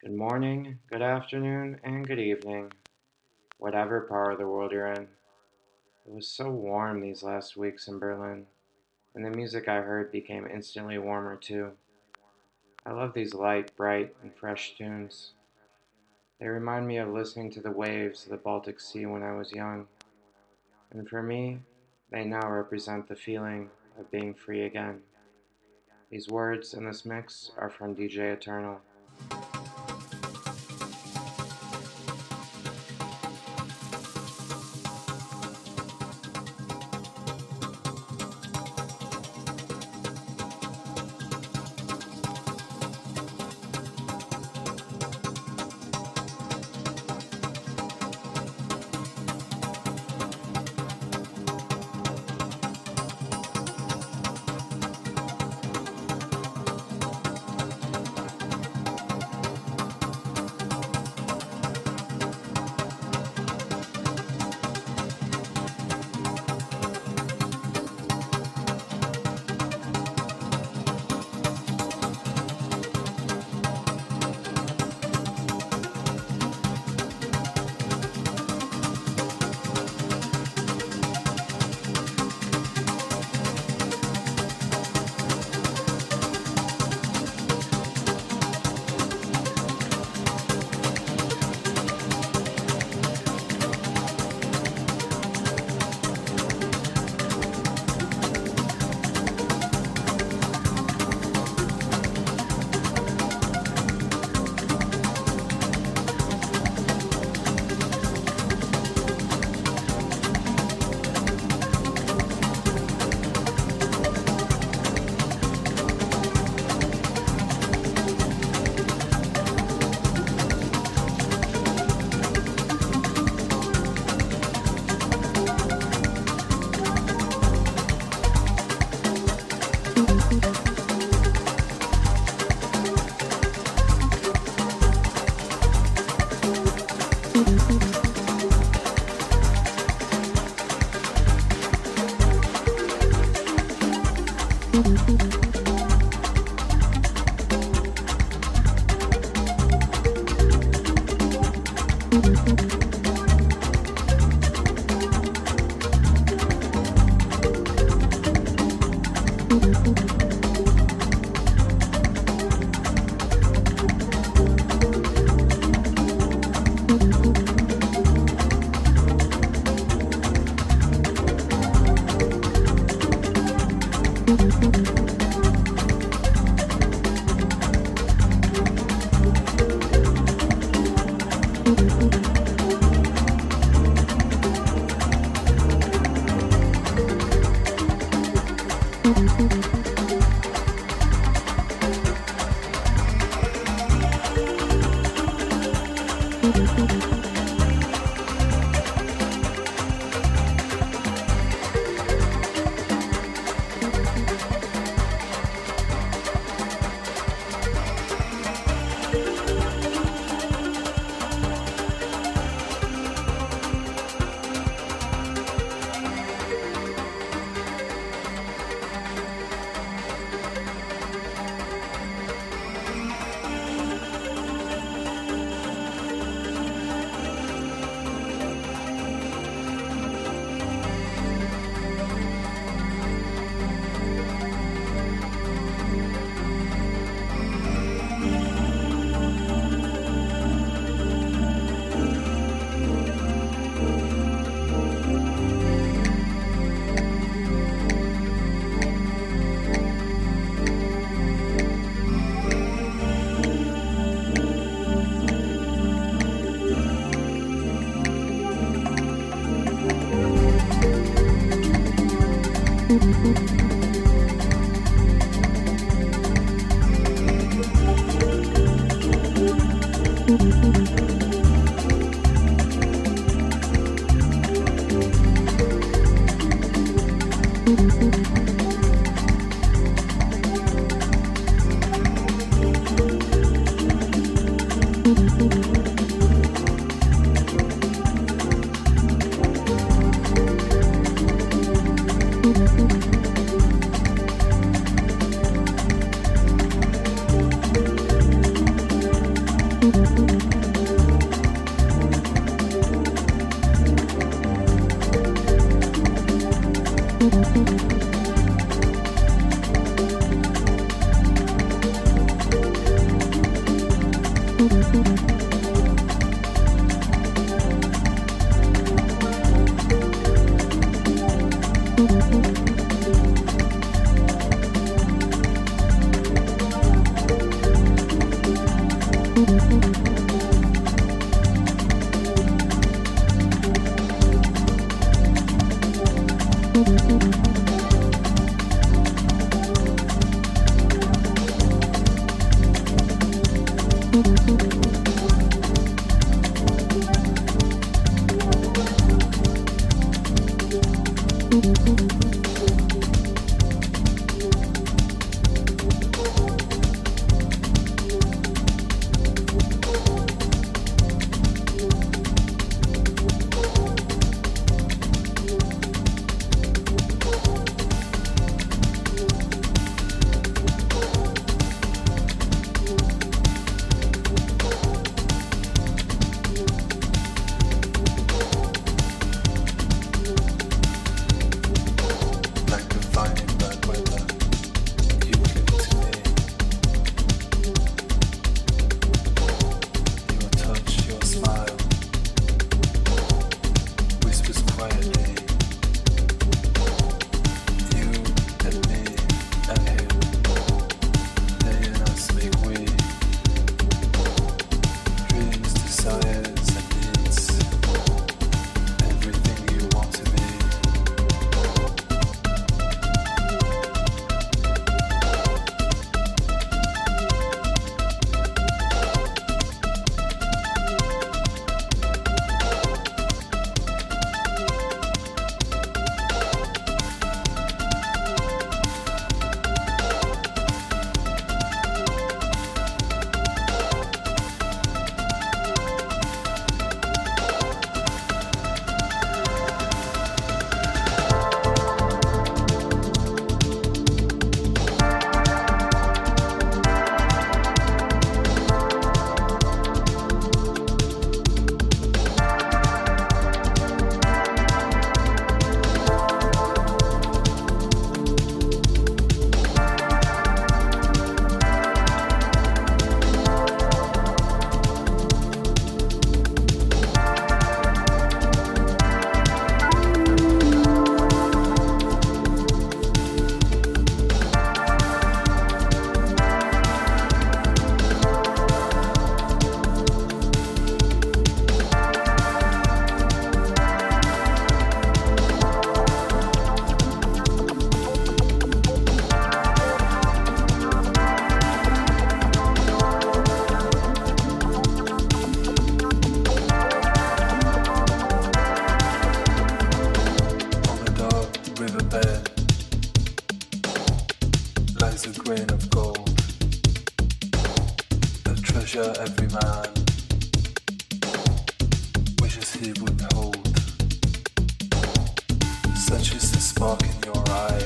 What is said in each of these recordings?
Good morning, good afternoon, and good evening, whatever part of the world you're in. It was so warm these last weeks in Berlin, and the music I heard became instantly warmer too. I love these light, bright, and fresh tunes. They remind me of listening to the waves of the Baltic Sea when I was young, and for me, they now represent the feeling of being free again. These words in this mix are from DJ Eternal. Such is the spark in your eyes.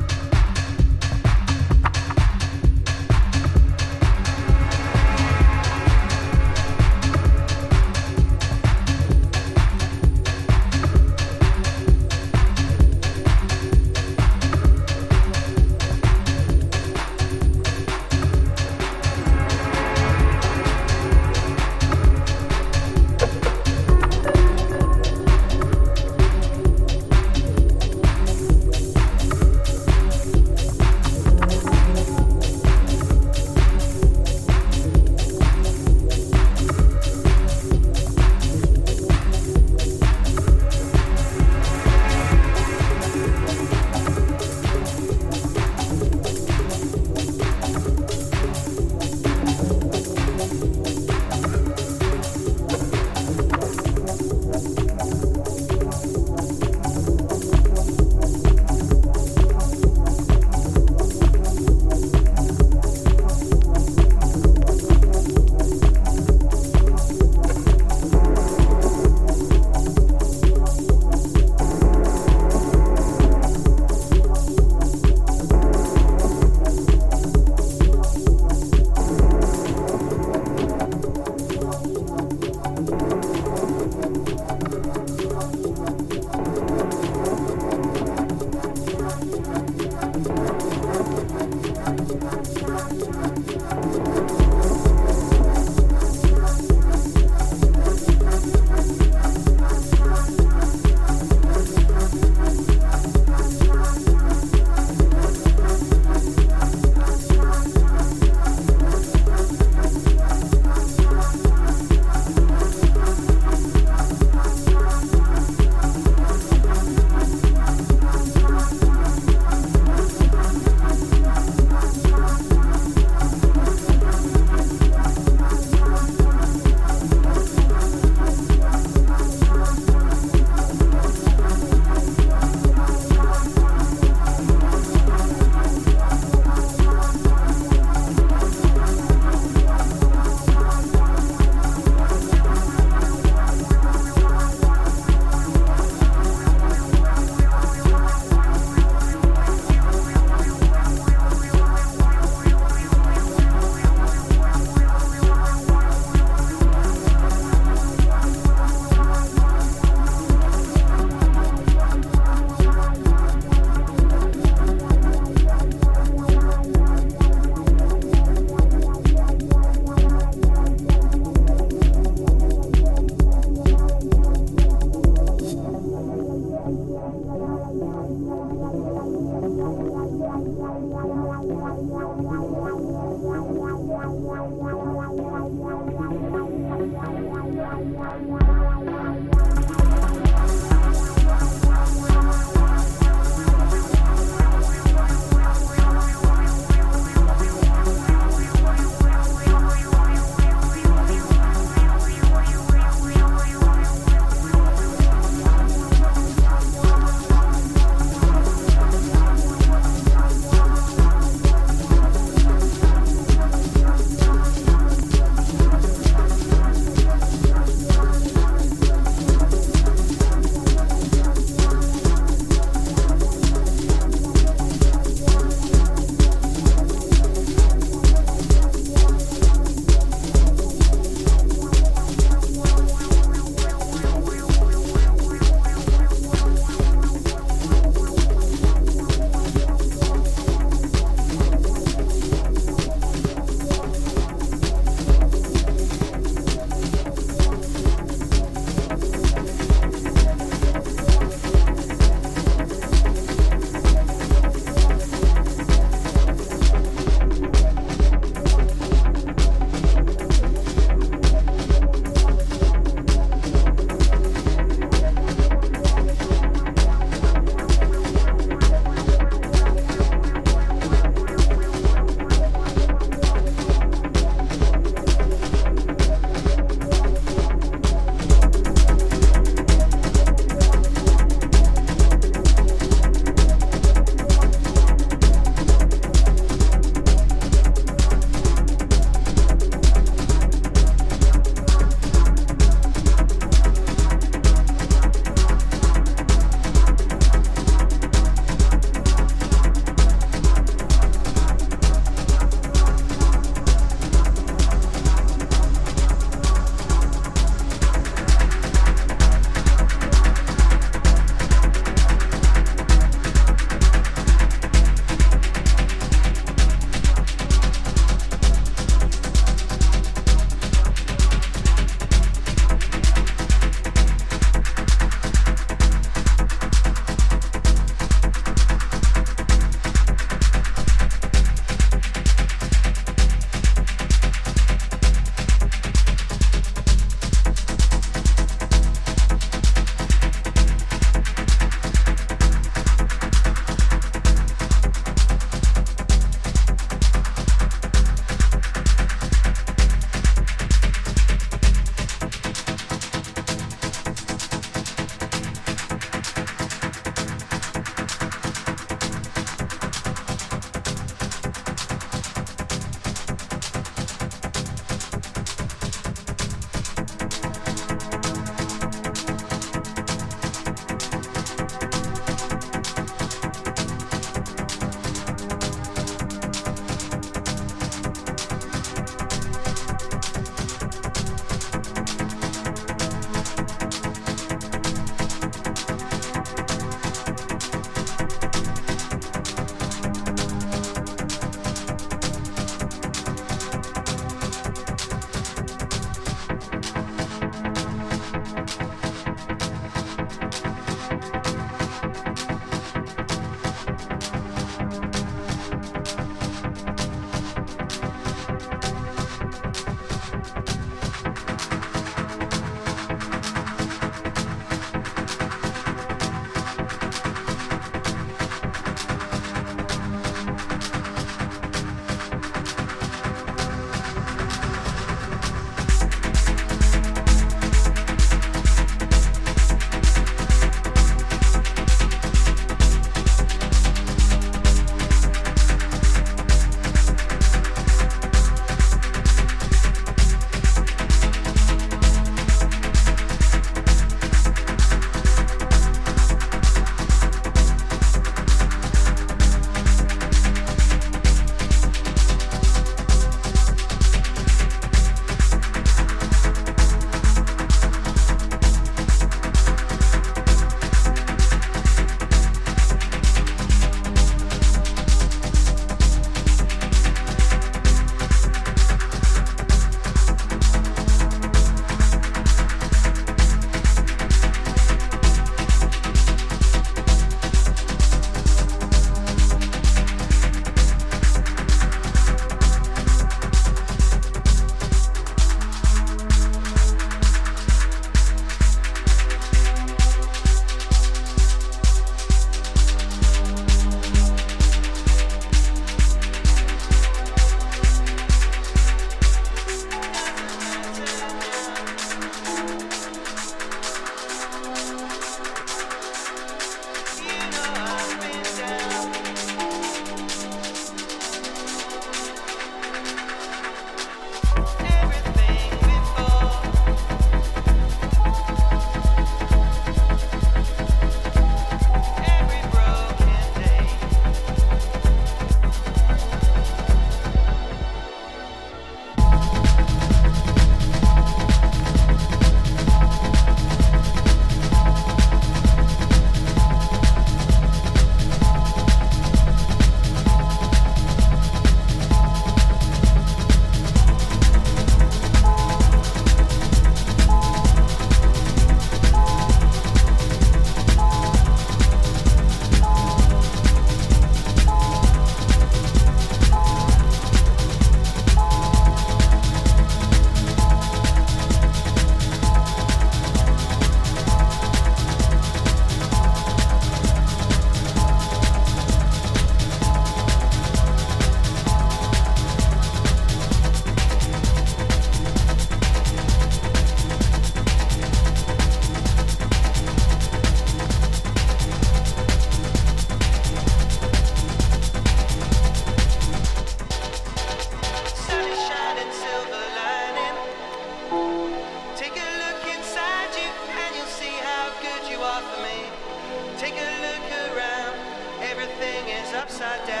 upside down.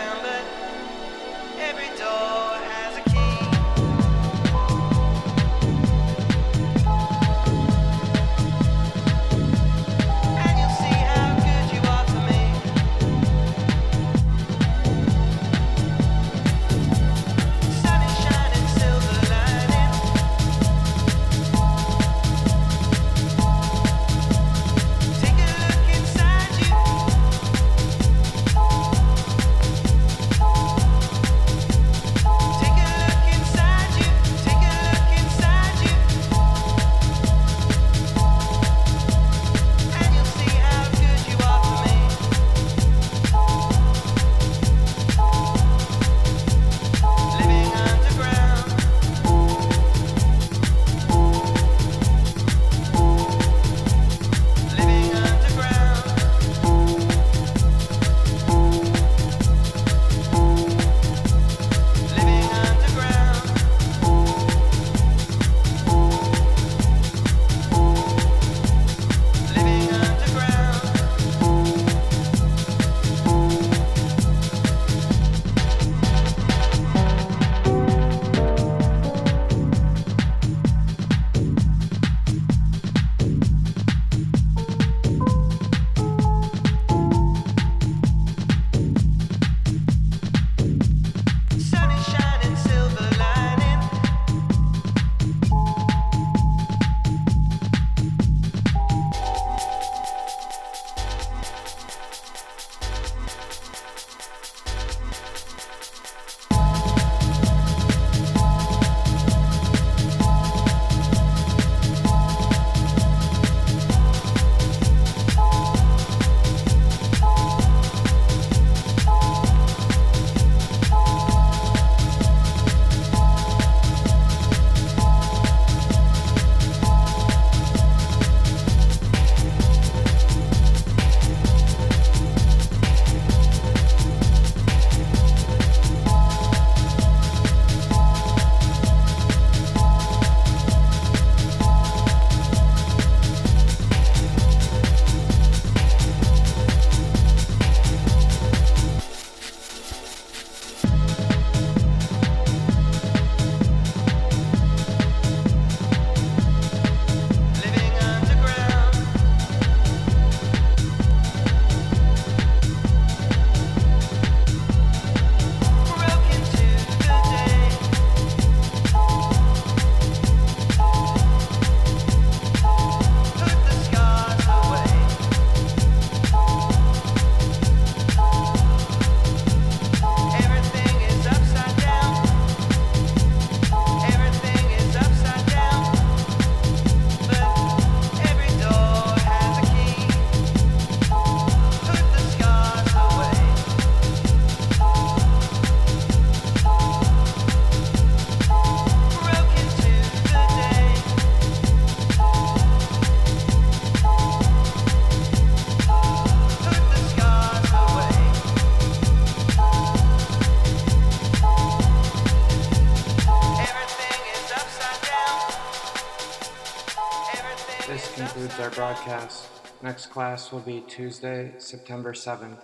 Broadcast. Next class will be Tuesday, September 7th.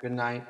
Good night.